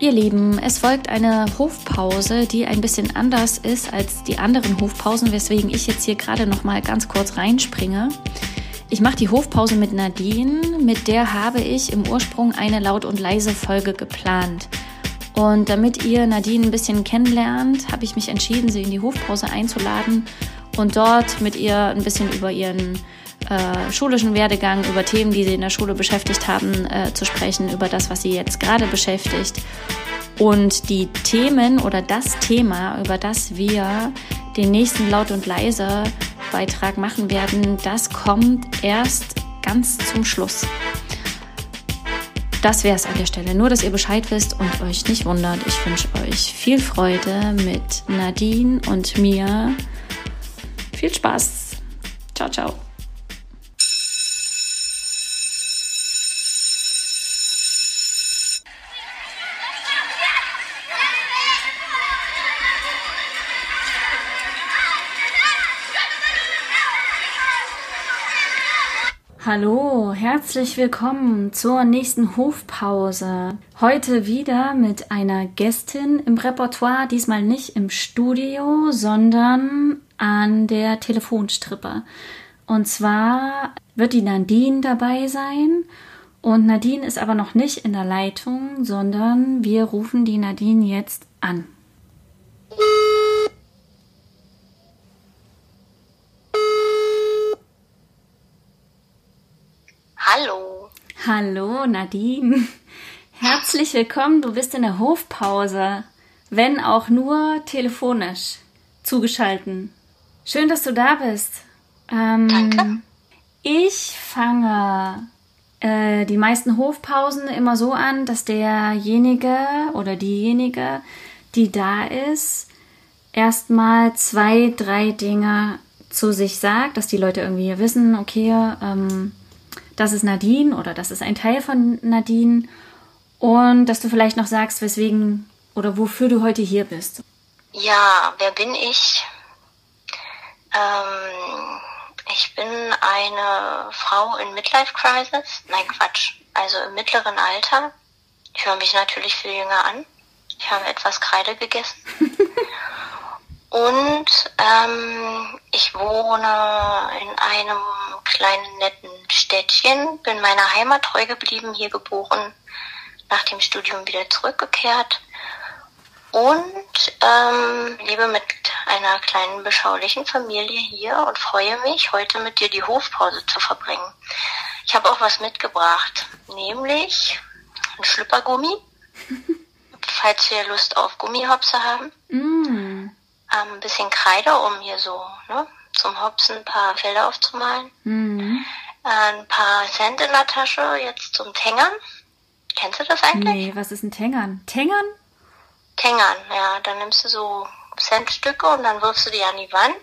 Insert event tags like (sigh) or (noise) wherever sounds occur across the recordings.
Ihr Lieben, es folgt eine Hofpause, die ein bisschen anders ist als die anderen Hofpausen, weswegen ich jetzt hier gerade noch mal ganz kurz reinspringe. Ich mache die Hofpause mit Nadine, mit der habe ich im Ursprung eine laut und leise Folge geplant. Und damit ihr Nadine ein bisschen kennenlernt, habe ich mich entschieden, sie in die Hofpause einzuladen und dort mit ihr ein bisschen über ihren äh, schulischen Werdegang, über Themen, die sie in der Schule beschäftigt haben, äh, zu sprechen, über das, was sie jetzt gerade beschäftigt. Und die Themen oder das Thema, über das wir den nächsten Laut und leise Beitrag machen werden, das kommt erst ganz zum Schluss. Das wäre es an der Stelle. Nur, dass ihr Bescheid wisst und euch nicht wundert. Ich wünsche euch viel Freude mit Nadine und mir. Viel Spaß. Ciao, ciao. Hallo, herzlich willkommen zur nächsten Hofpause. Heute wieder mit einer Gästin im Repertoire, diesmal nicht im Studio, sondern an der Telefonstrippe. Und zwar wird die Nadine dabei sein. Und Nadine ist aber noch nicht in der Leitung, sondern wir rufen die Nadine jetzt an. Hallo. Hallo Nadine. Herzlich willkommen. Du bist in der Hofpause, wenn auch nur telefonisch zugeschalten. Schön, dass du da bist. Ähm, Danke. Ich fange äh, die meisten Hofpausen immer so an, dass derjenige oder diejenige, die da ist, erstmal zwei, drei Dinge zu sich sagt, dass die Leute irgendwie wissen, okay, ähm, das ist Nadine oder das ist ein Teil von Nadine und dass du vielleicht noch sagst, weswegen oder wofür du heute hier bist. Ja, wer bin ich? Ähm, ich bin eine Frau in Midlife Crisis. Nein, Quatsch. Also im mittleren Alter. Ich höre mich natürlich viel jünger an. Ich habe etwas Kreide gegessen. (laughs) Und ähm, ich wohne in einem kleinen netten Städtchen, bin meiner Heimat treu geblieben, hier geboren, nach dem Studium wieder zurückgekehrt und ähm, lebe mit einer kleinen beschaulichen Familie hier und freue mich, heute mit dir die Hofpause zu verbringen. Ich habe auch was mitgebracht, nämlich ein Schlüppergummi, (laughs) falls wir Lust auf Gummihopse haben. Mm ähm, ein bisschen Kreide, um hier so ne, zum Hopsen ein paar Felder aufzumalen. Mhm. Äh, ein paar Cent in der Tasche, jetzt zum Tängern. Kennst du das eigentlich? Nee, was ist ein Tängern? Tängern? Tängern, ja. Dann nimmst du so Centstücke und dann wirfst du die an die Wand.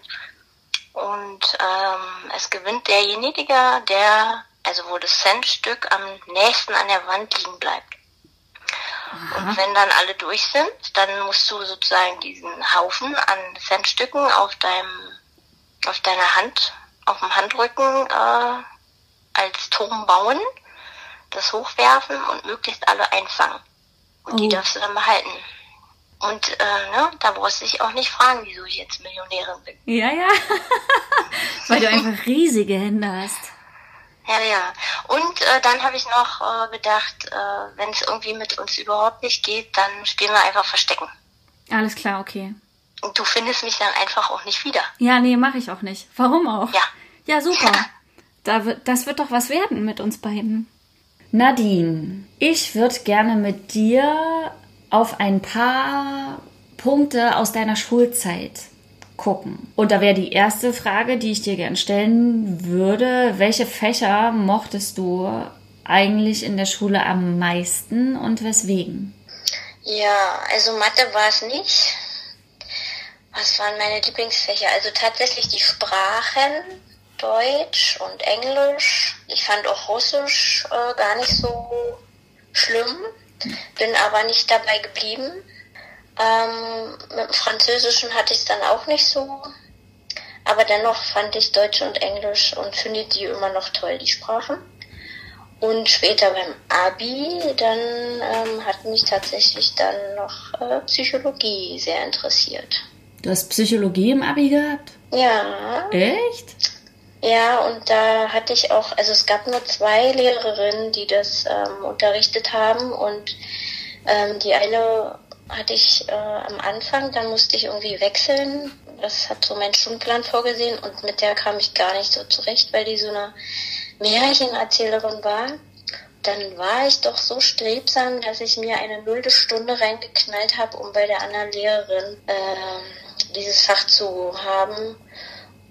Und ähm, es gewinnt derjenige, der, also wo das Centstück am nächsten an der Wand liegen bleibt. Und wenn dann alle durch sind, dann musst du sozusagen diesen Haufen an Centstücken auf deinem, auf deiner Hand, auf dem Handrücken äh, als Turm bauen, das hochwerfen und möglichst alle einfangen. Und oh. die darfst du dann behalten. Und äh, ne, da brauchst du dich auch nicht fragen, wieso ich jetzt Millionärin bin. Ja, ja. (laughs) Weil du einfach riesige Hände hast. Ja, ja. Und äh, dann habe ich noch äh, gedacht, äh, wenn es irgendwie mit uns überhaupt nicht geht, dann spielen wir einfach Verstecken. Alles klar, okay. Und du findest mich dann einfach auch nicht wieder. Ja, nee, mache ich auch nicht. Warum auch? Ja. Ja, super. (laughs) da wird, das wird doch was werden mit uns beiden. Nadine, ich würde gerne mit dir auf ein paar Punkte aus deiner Schulzeit gucken. Und da wäre die erste Frage, die ich dir gern stellen würde, welche Fächer mochtest du eigentlich in der Schule am meisten und weswegen? Ja, also Mathe war es nicht. Was waren meine Lieblingsfächer? Also tatsächlich die Sprachen, Deutsch und Englisch. Ich fand auch Russisch äh, gar nicht so schlimm, bin aber nicht dabei geblieben. Ähm, mit dem Französischen hatte ich es dann auch nicht so. Aber dennoch fand ich Deutsch und Englisch und finde die immer noch toll, die Sprachen. Und später beim Abi, dann ähm, hat mich tatsächlich dann noch äh, Psychologie sehr interessiert. Du hast Psychologie im Abi gehabt? Ja. Echt? Ja, und da hatte ich auch, also es gab nur zwei Lehrerinnen, die das ähm, unterrichtet haben und ähm, die eine hatte ich äh, am Anfang, dann musste ich irgendwie wechseln. Das hat so mein Stundenplan vorgesehen und mit der kam ich gar nicht so zurecht, weil die so eine Märchenerzählerin war. Dann war ich doch so strebsam, dass ich mir eine nullte Stunde reingeknallt habe, um bei der anderen Lehrerin äh, dieses Fach zu haben.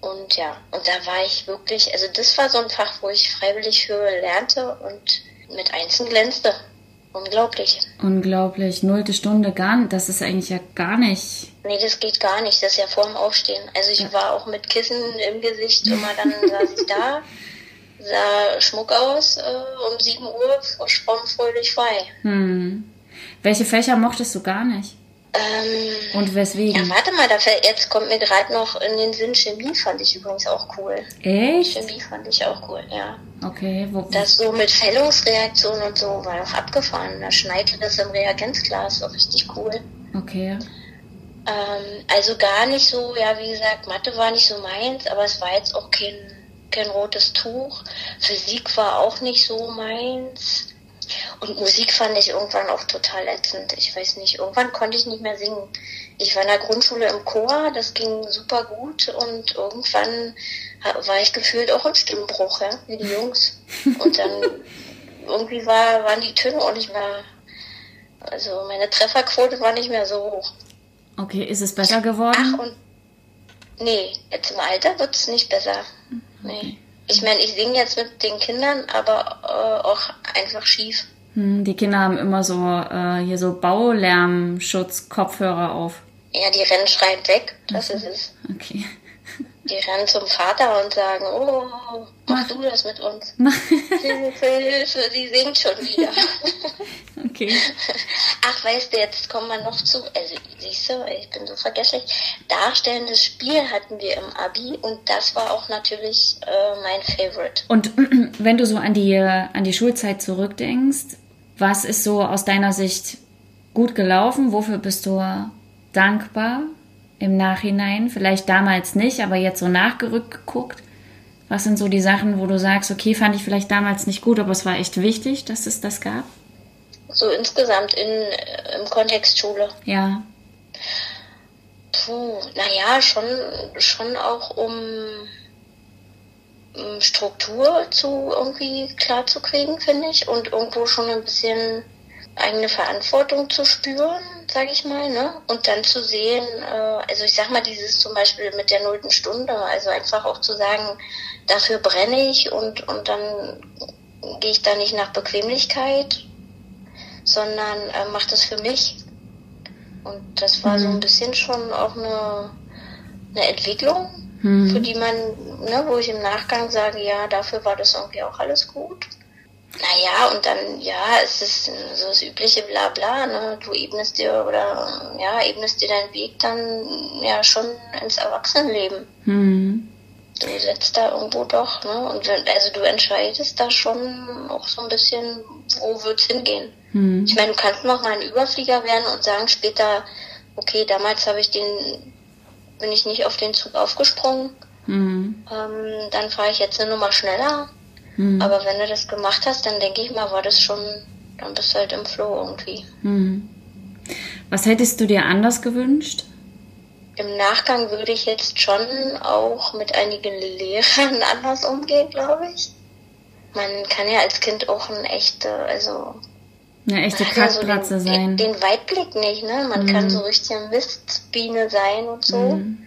Und ja, und da war ich wirklich, also das war so ein Fach, wo ich freiwillig für lernte und mit Einzeln glänzte. Unglaublich. Unglaublich. Nullte Stunde gar nicht. Das ist eigentlich ja gar nicht. Nee, das geht gar nicht. Das ist ja vorm Aufstehen. Also ich ja. war auch mit Kissen im Gesicht immer dann (laughs) saß ich da, sah Schmuck aus, äh, um 7 Uhr fröhlich frei. Hm. Welche Fächer mochtest du gar nicht? Ähm, Und weswegen? Ja, warte mal, dafür, jetzt kommt mir gerade noch in den Sinn, Chemie fand ich übrigens auch cool. Echt? Chemie fand ich auch cool, ja. Okay, wo? Das so mit Fällungsreaktionen und so war doch abgefahren. Da schneidet das im Reagenzglas, so richtig cool. Okay. Ähm, also gar nicht so, ja, wie gesagt, Mathe war nicht so meins, aber es war jetzt auch kein, kein rotes Tuch. Physik war auch nicht so meins. Und Musik fand ich irgendwann auch total ätzend. Ich weiß nicht, irgendwann konnte ich nicht mehr singen. Ich war in der Grundschule im Chor, das ging super gut und irgendwann war ich gefühlt auch im Stimmbruch, ja, wie die Jungs. Und dann (laughs) irgendwie war, waren die Töne auch nicht mehr, also meine Trefferquote war nicht mehr so hoch. Okay, ist es besser geworden? Ach, und nee, jetzt im Alter wird es nicht besser. Nee. Ich meine, ich singe jetzt mit den Kindern, aber äh, auch einfach schief. Hm, die Kinder haben immer so äh, hier so Baulärmschutz-Kopfhörer auf. Ja, die rennen schreiend weg, das ist es. Okay. Die rennen zum Vater und sagen, oh, mach du das mit uns. Hilfe, Hilfe, sie singt schon wieder. (laughs) okay. (laughs) Ach, weißt du, jetzt kommen wir noch zu, also siehst du, ich bin so vergesslich. Darstellendes Spiel hatten wir im Abi und das war auch natürlich äh, mein Favorite. Und (clears throat) wenn du so an die, an die Schulzeit zurückdenkst, was ist so aus deiner Sicht gut gelaufen? Wofür bist du dankbar? im Nachhinein? Vielleicht damals nicht, aber jetzt so nachgerückt geguckt? Was sind so die Sachen, wo du sagst, okay, fand ich vielleicht damals nicht gut, aber es war echt wichtig, dass es das gab? So insgesamt in, äh, im Kontext Schule. Ja. Puh, naja, schon, schon auch um, um Struktur zu irgendwie klar zu kriegen, finde ich. Und irgendwo schon ein bisschen eigene Verantwortung zu spüren, sage ich mal, ne? Und dann zu sehen, äh, also ich sag mal, dieses zum Beispiel mit der nullten Stunde, also einfach auch zu sagen, dafür brenne ich und, und dann gehe ich da nicht nach Bequemlichkeit, sondern äh, mache das für mich. Und das war mhm. so ein bisschen schon auch eine, eine Entwicklung, mhm. für die man, ne, wo ich im Nachgang sage, ja, dafür war das irgendwie auch alles gut. Naja, und dann, ja, es ist so das übliche Blabla, ne? Du ebnest dir oder ja, ebnest dir deinen Weg dann ja schon ins Erwachsenenleben. Mhm. Du setzt da irgendwo doch, ne? Und wenn, also du entscheidest da schon auch so ein bisschen, wo wird's hingehen. Mhm. Ich meine, du kannst noch mal ein Überflieger werden und sagen später, okay, damals habe ich den, bin ich nicht auf den Zug aufgesprungen. Mhm. Ähm, dann fahre ich jetzt eine Nummer schneller Mhm. Aber wenn du das gemacht hast, dann denke ich mal, war das schon, dann bist du halt im Flow irgendwie. Mhm. Was hättest du dir anders gewünscht? Im Nachgang würde ich jetzt schon auch mit einigen Lehrern (laughs) anders umgehen, glaube ich. Man kann ja als Kind auch ein echte, also eine echte Kackbratze so sein. Den Weitblick nicht, ne? Man Mhm. kann so richtig eine Mistbiene sein und so. Mhm.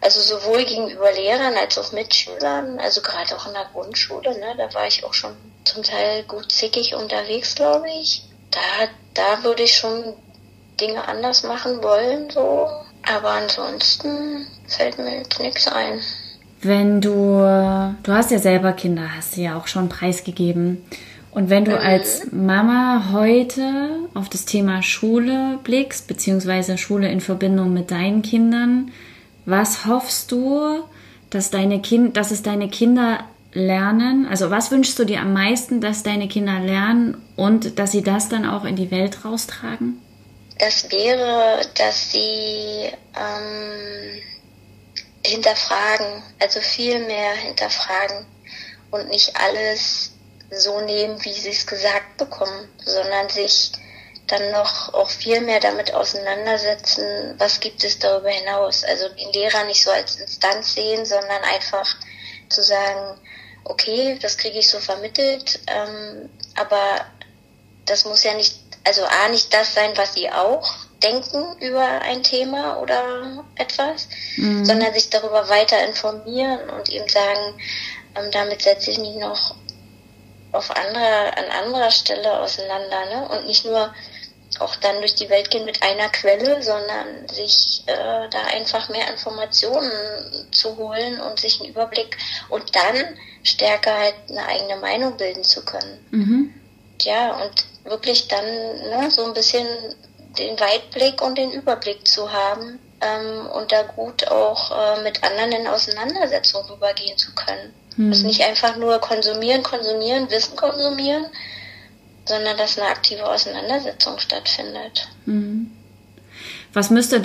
Also sowohl gegenüber Lehrern als auch Mitschülern, also gerade auch in der Grundschule, ne, da war ich auch schon zum Teil gut zickig unterwegs, glaube ich. Da, da würde ich schon Dinge anders machen wollen, so. Aber ansonsten fällt mir jetzt nichts ein. Wenn du, du hast ja selber Kinder, hast du ja auch schon preisgegeben. Und wenn du Mhm. als Mama heute auf das Thema Schule blickst, beziehungsweise Schule in Verbindung mit deinen Kindern, was hoffst du, dass deine kind, dass es deine Kinder lernen? Also was wünschst du dir am meisten, dass deine Kinder lernen und dass sie das dann auch in die Welt raustragen? Das wäre, dass sie ähm, hinterfragen, also viel mehr hinterfragen und nicht alles so nehmen, wie sie es gesagt bekommen, sondern sich dann noch auch viel mehr damit auseinandersetzen, was gibt es darüber hinaus. Also den Lehrer nicht so als Instanz sehen, sondern einfach zu sagen, okay, das kriege ich so vermittelt, ähm, aber das muss ja nicht, also A, nicht das sein, was sie auch denken über ein Thema oder etwas, mhm. sondern sich darüber weiter informieren und eben sagen, ähm, damit setze ich mich noch auf anderer, an anderer Stelle auseinander, ne? Und nicht nur auch dann durch die Welt gehen mit einer Quelle, sondern sich äh, da einfach mehr Informationen zu holen und sich einen Überblick und dann stärker halt eine eigene Meinung bilden zu können. Mhm. Ja, und wirklich dann ne, so ein bisschen den Weitblick und den Überblick zu haben ähm, und da gut auch äh, mit anderen in Auseinandersetzung rübergehen zu können. Mhm. Also nicht einfach nur konsumieren, konsumieren, Wissen konsumieren, sondern dass eine aktive Auseinandersetzung stattfindet. Mhm. Was müsste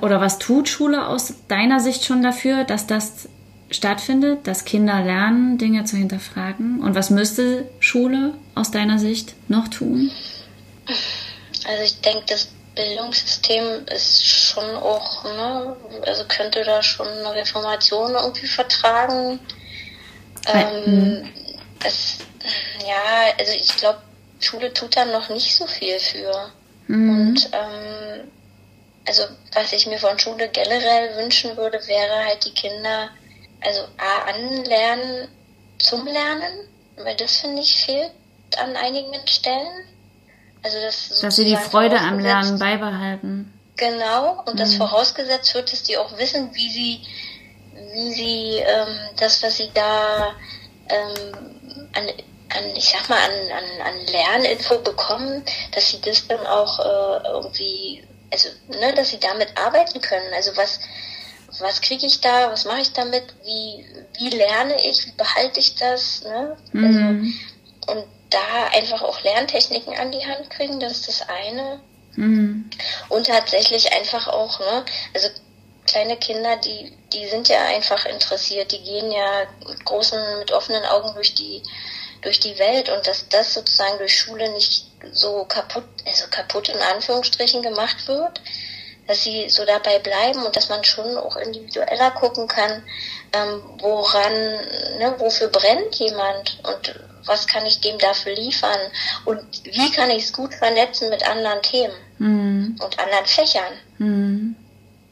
oder was tut Schule aus deiner Sicht schon dafür, dass das stattfindet, dass Kinder lernen, Dinge zu hinterfragen? Und was müsste Schule aus deiner Sicht noch tun? Also ich denke, das Bildungssystem ist schon auch, ne, also könnte da schon eine Reformation irgendwie vertragen. Ähm, mhm. es, ja, also ich glaube, Schule tut da noch nicht so viel für. Mhm. Und ähm, also was ich mir von Schule generell wünschen würde, wäre halt die Kinder, also A, anlernen zum Lernen, weil das finde ich fehlt an einigen Stellen. Also das dass sie die Freude am Lernen beibehalten. Genau, und mhm. das vorausgesetzt wird, dass die auch wissen, wie sie, wie sie ähm, das, was sie da ähm, an an, ich sag mal, an, an, an Lerninfo bekommen, dass sie das dann auch äh, irgendwie, also, ne, dass sie damit arbeiten können. Also was, was kriege ich da, was mache ich damit, wie, wie lerne ich, wie behalte ich das, ne? Mhm. Also, und da einfach auch Lerntechniken an die Hand kriegen, das ist das eine. Mhm. Und tatsächlich einfach auch, ne, also kleine Kinder, die, die sind ja einfach interessiert, die gehen ja mit großen, mit offenen Augen durch die durch die Welt und dass das sozusagen durch Schule nicht so kaputt, also kaputt in Anführungsstrichen gemacht wird, dass sie so dabei bleiben und dass man schon auch individueller gucken kann, ähm, woran, ne, wofür brennt jemand und was kann ich dem dafür liefern und wie kann ich es gut vernetzen mit anderen Themen mhm. und anderen Fächern. Mhm.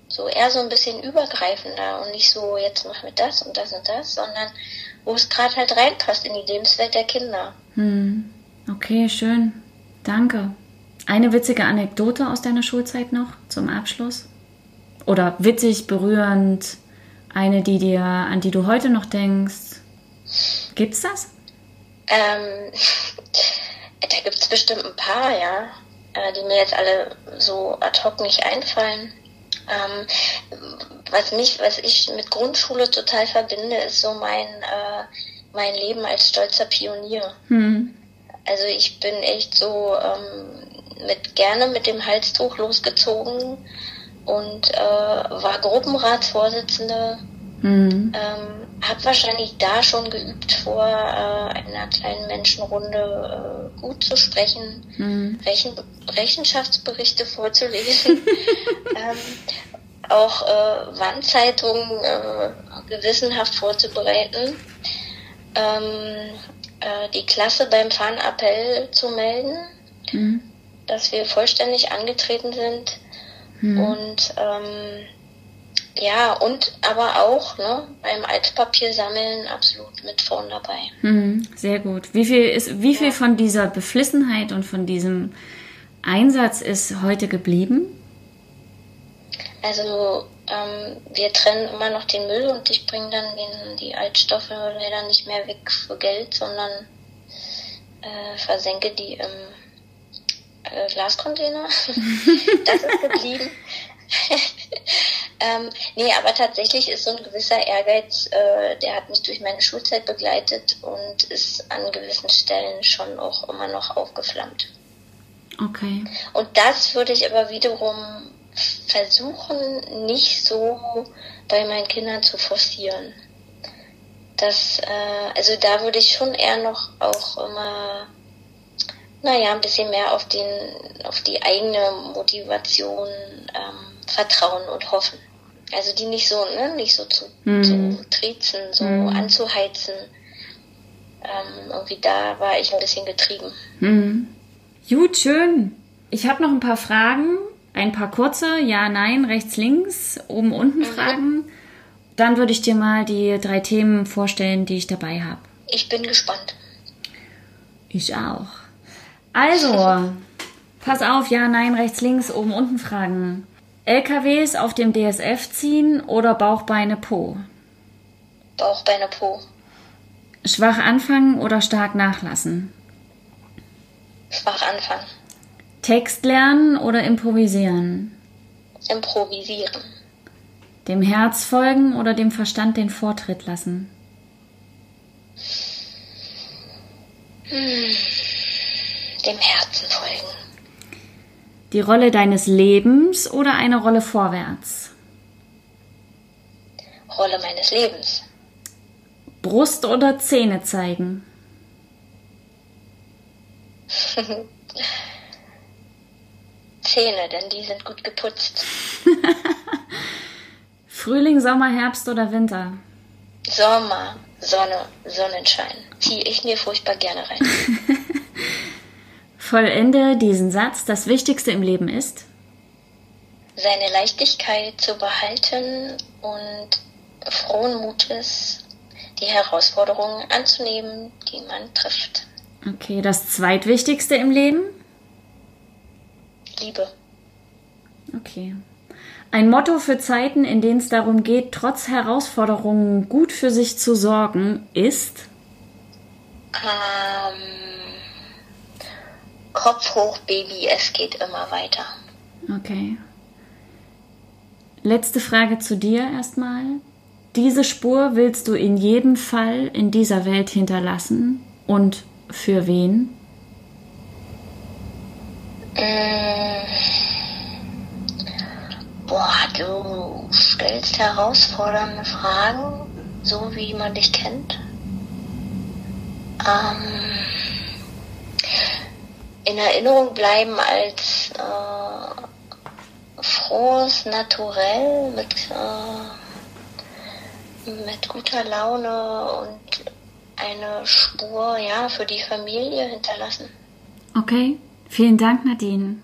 So eher so ein bisschen übergreifender und nicht so, jetzt machen wir das und das und das, sondern wo es gerade halt reinpasst in die Lebenswelt der Kinder. Hm. Okay, schön. Danke. Eine witzige Anekdote aus deiner Schulzeit noch zum Abschluss? Oder witzig, berührend, eine, die dir, an die du heute noch denkst? Gibt's das? Ähm, da gibt's bestimmt ein paar, ja, äh, die mir jetzt alle so ad hoc nicht einfallen. Ähm, was mich, was ich mit Grundschule total verbinde, ist so mein, äh, mein Leben als stolzer Pionier. Mhm. Also ich bin echt so ähm, mit gerne mit dem Halstuch losgezogen und äh, war Gruppenratsvorsitzende. Mhm. Ähm, habe wahrscheinlich da schon geübt, vor äh, einer kleinen Menschenrunde äh, gut zu sprechen, mhm. Rechen Rechenschaftsberichte vorzulesen, (laughs) ähm, auch äh, Wandzeitungen äh, gewissenhaft vorzubereiten, ähm, äh, die Klasse beim Fahnappell zu melden, mhm. Dass wir vollständig angetreten sind mhm. und ähm, ja, und aber auch ne, beim Altpapier sammeln absolut mit vorn dabei. Mhm, sehr gut. Wie viel ist, wie viel ja. von dieser Beflissenheit und von diesem Einsatz ist heute geblieben? Also ähm, wir trennen immer noch den Müll und ich bringe dann den, die Altstoffe leider nicht mehr weg für Geld, sondern äh, versenke die im äh, Glascontainer. (laughs) das ist geblieben. Ähm, nee, aber tatsächlich ist so ein gewisser Ehrgeiz, äh, der hat mich durch meine Schulzeit begleitet und ist an gewissen Stellen schon auch immer noch aufgeflammt. Okay. Und das würde ich aber wiederum versuchen, nicht so bei meinen Kindern zu forcieren. Das, äh, also da würde ich schon eher noch auch immer, naja, ein bisschen mehr auf den, auf die eigene Motivation ähm, vertrauen und hoffen. Also die nicht so, ne, nicht so zu, mhm. zu triezen, so mhm. anzuheizen. Ähm, irgendwie da war ich ein bisschen getrieben. Mhm. Gut, schön. Ich habe noch ein paar Fragen. Ein paar kurze, ja, nein, rechts, links, oben, unten mhm. Fragen. Dann würde ich dir mal die drei Themen vorstellen, die ich dabei habe. Ich bin gespannt. Ich auch. Also, pass auf, ja, nein, rechts, links, oben, unten Fragen. LKWs auf dem DSF ziehen oder Bauchbeine Po? Bauchbeine Po. Schwach anfangen oder stark nachlassen? Schwach anfangen. Text lernen oder improvisieren? Improvisieren. Dem Herz folgen oder dem Verstand den Vortritt lassen? Hm. Dem Herzen folgen. Die Rolle deines Lebens oder eine Rolle vorwärts? Rolle meines Lebens. Brust oder Zähne zeigen? (laughs) Zähne, denn die sind gut geputzt. (laughs) Frühling, Sommer, Herbst oder Winter? Sommer, Sonne, Sonnenschein. Ziehe ich mir furchtbar gerne rein. (laughs) Vollende diesen Satz. Das Wichtigste im Leben ist? Seine Leichtigkeit zu behalten und frohen Mutes die Herausforderungen anzunehmen, die man trifft. Okay, das Zweitwichtigste im Leben? Liebe. Okay. Ein Motto für Zeiten, in denen es darum geht, trotz Herausforderungen gut für sich zu sorgen, ist? Ähm Kopf hoch, Baby, es geht immer weiter. Okay. Letzte Frage zu dir erstmal. Diese Spur willst du in jedem Fall in dieser Welt hinterlassen und für wen? Äh, boah, du stellst herausfordernde Fragen, so wie man dich kennt. Ähm, in Erinnerung bleiben als äh, frohes Naturell mit, äh, mit guter Laune und eine Spur ja für die Familie hinterlassen. Okay, vielen Dank, Nadine.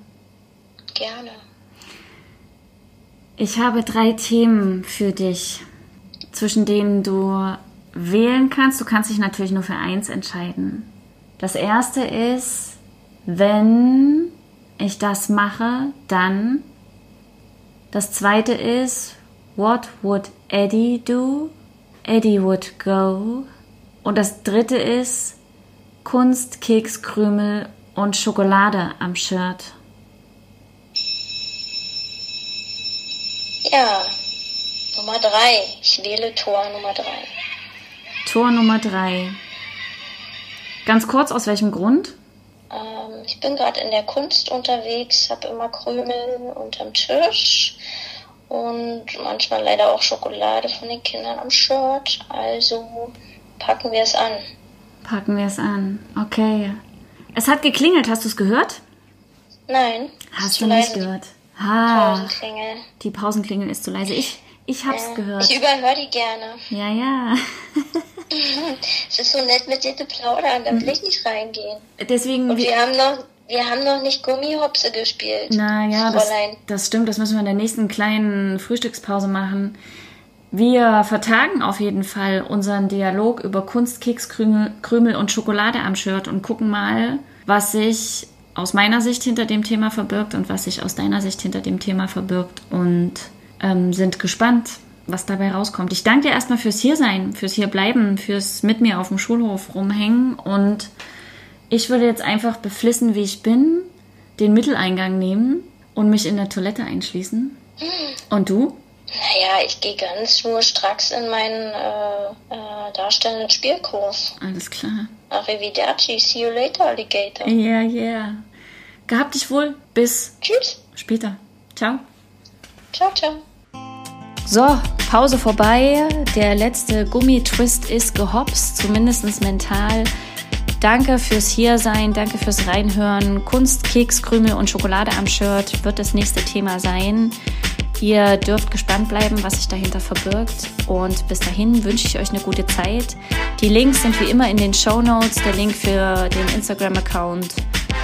Gerne. Ich habe drei Themen für dich, zwischen denen du wählen kannst. Du kannst dich natürlich nur für eins entscheiden. Das erste ist wenn ich das mache, dann. Das zweite ist, what would Eddie do? Eddie would go. Und das dritte ist, Kunst, Keks, Krümel und Schokolade am Shirt. Ja, Nummer drei. Ich wähle Tor Nummer drei. Tor Nummer drei. Ganz kurz, aus welchem Grund? Ähm, ich bin gerade in der Kunst unterwegs, habe immer Krümel unterm Tisch und manchmal leider auch Schokolade von den Kindern am Shirt. Also packen wir es an. Packen wir es an. Okay. Es hat geklingelt, hast du es gehört? Nein. Hast du nicht gehört? Ha. Pausenklingel. Die Pausenklingel ist zu leise. Ich, ich hab's äh, gehört. Ich überhöre die gerne. Ja, ja. (laughs) es ist so nett mit dir zu plaudern, da will ich nicht reingehen. Deswegen. Und wir haben noch, wir haben noch nicht Gummihopse gespielt. Naja, das, das stimmt. Das müssen wir in der nächsten kleinen Frühstückspause machen. Wir vertagen auf jeden Fall unseren Dialog über Kunst, Keks, Krümel, Krümel und Schokolade am Shirt und gucken mal, was sich aus meiner Sicht hinter dem Thema verbirgt und was sich aus deiner Sicht hinter dem Thema verbirgt und ähm, sind gespannt, was dabei rauskommt. Ich danke dir erstmal fürs Hiersein, fürs Hierbleiben, fürs mit mir auf dem Schulhof rumhängen und ich würde jetzt einfach beflissen, wie ich bin, den Mitteleingang nehmen und mich in der Toilette einschließen. Und du? Naja, ich gehe ganz schnurstracks in meinen äh, äh, darstellenden Spielkurs. Alles klar. Arrivederci, see you later, Alligator. Ja, yeah, ja. Yeah. Gehabt dich wohl. Bis Tschüss. später. Ciao. Ciao, ciao. So, Pause vorbei. Der letzte Gummitwist ist gehopst, zumindest mental. Danke fürs Hiersein, danke fürs Reinhören. Kunst, Keks, Krümel und Schokolade am Shirt wird das nächste Thema sein. Ihr dürft gespannt bleiben, was sich dahinter verbirgt. Und bis dahin wünsche ich euch eine gute Zeit. Die Links sind wie immer in den Show Notes. Der Link für den Instagram-Account,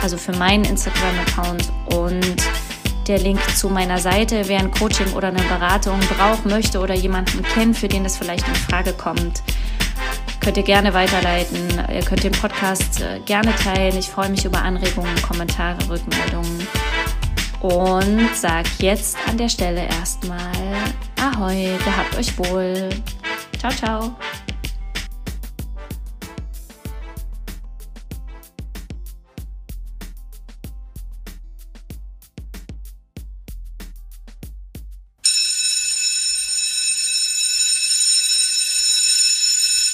also für meinen Instagram-Account und der Link zu meiner Seite, wer ein Coaching oder eine Beratung braucht, möchte oder jemanden kennt, für den das vielleicht in Frage kommt. Könnt ihr gerne weiterleiten. Ihr könnt den Podcast äh, gerne teilen. Ich freue mich über Anregungen, Kommentare, Rückmeldungen und sag jetzt an der Stelle erstmal Ahoi, gehabt euch wohl. Ciao, ciao.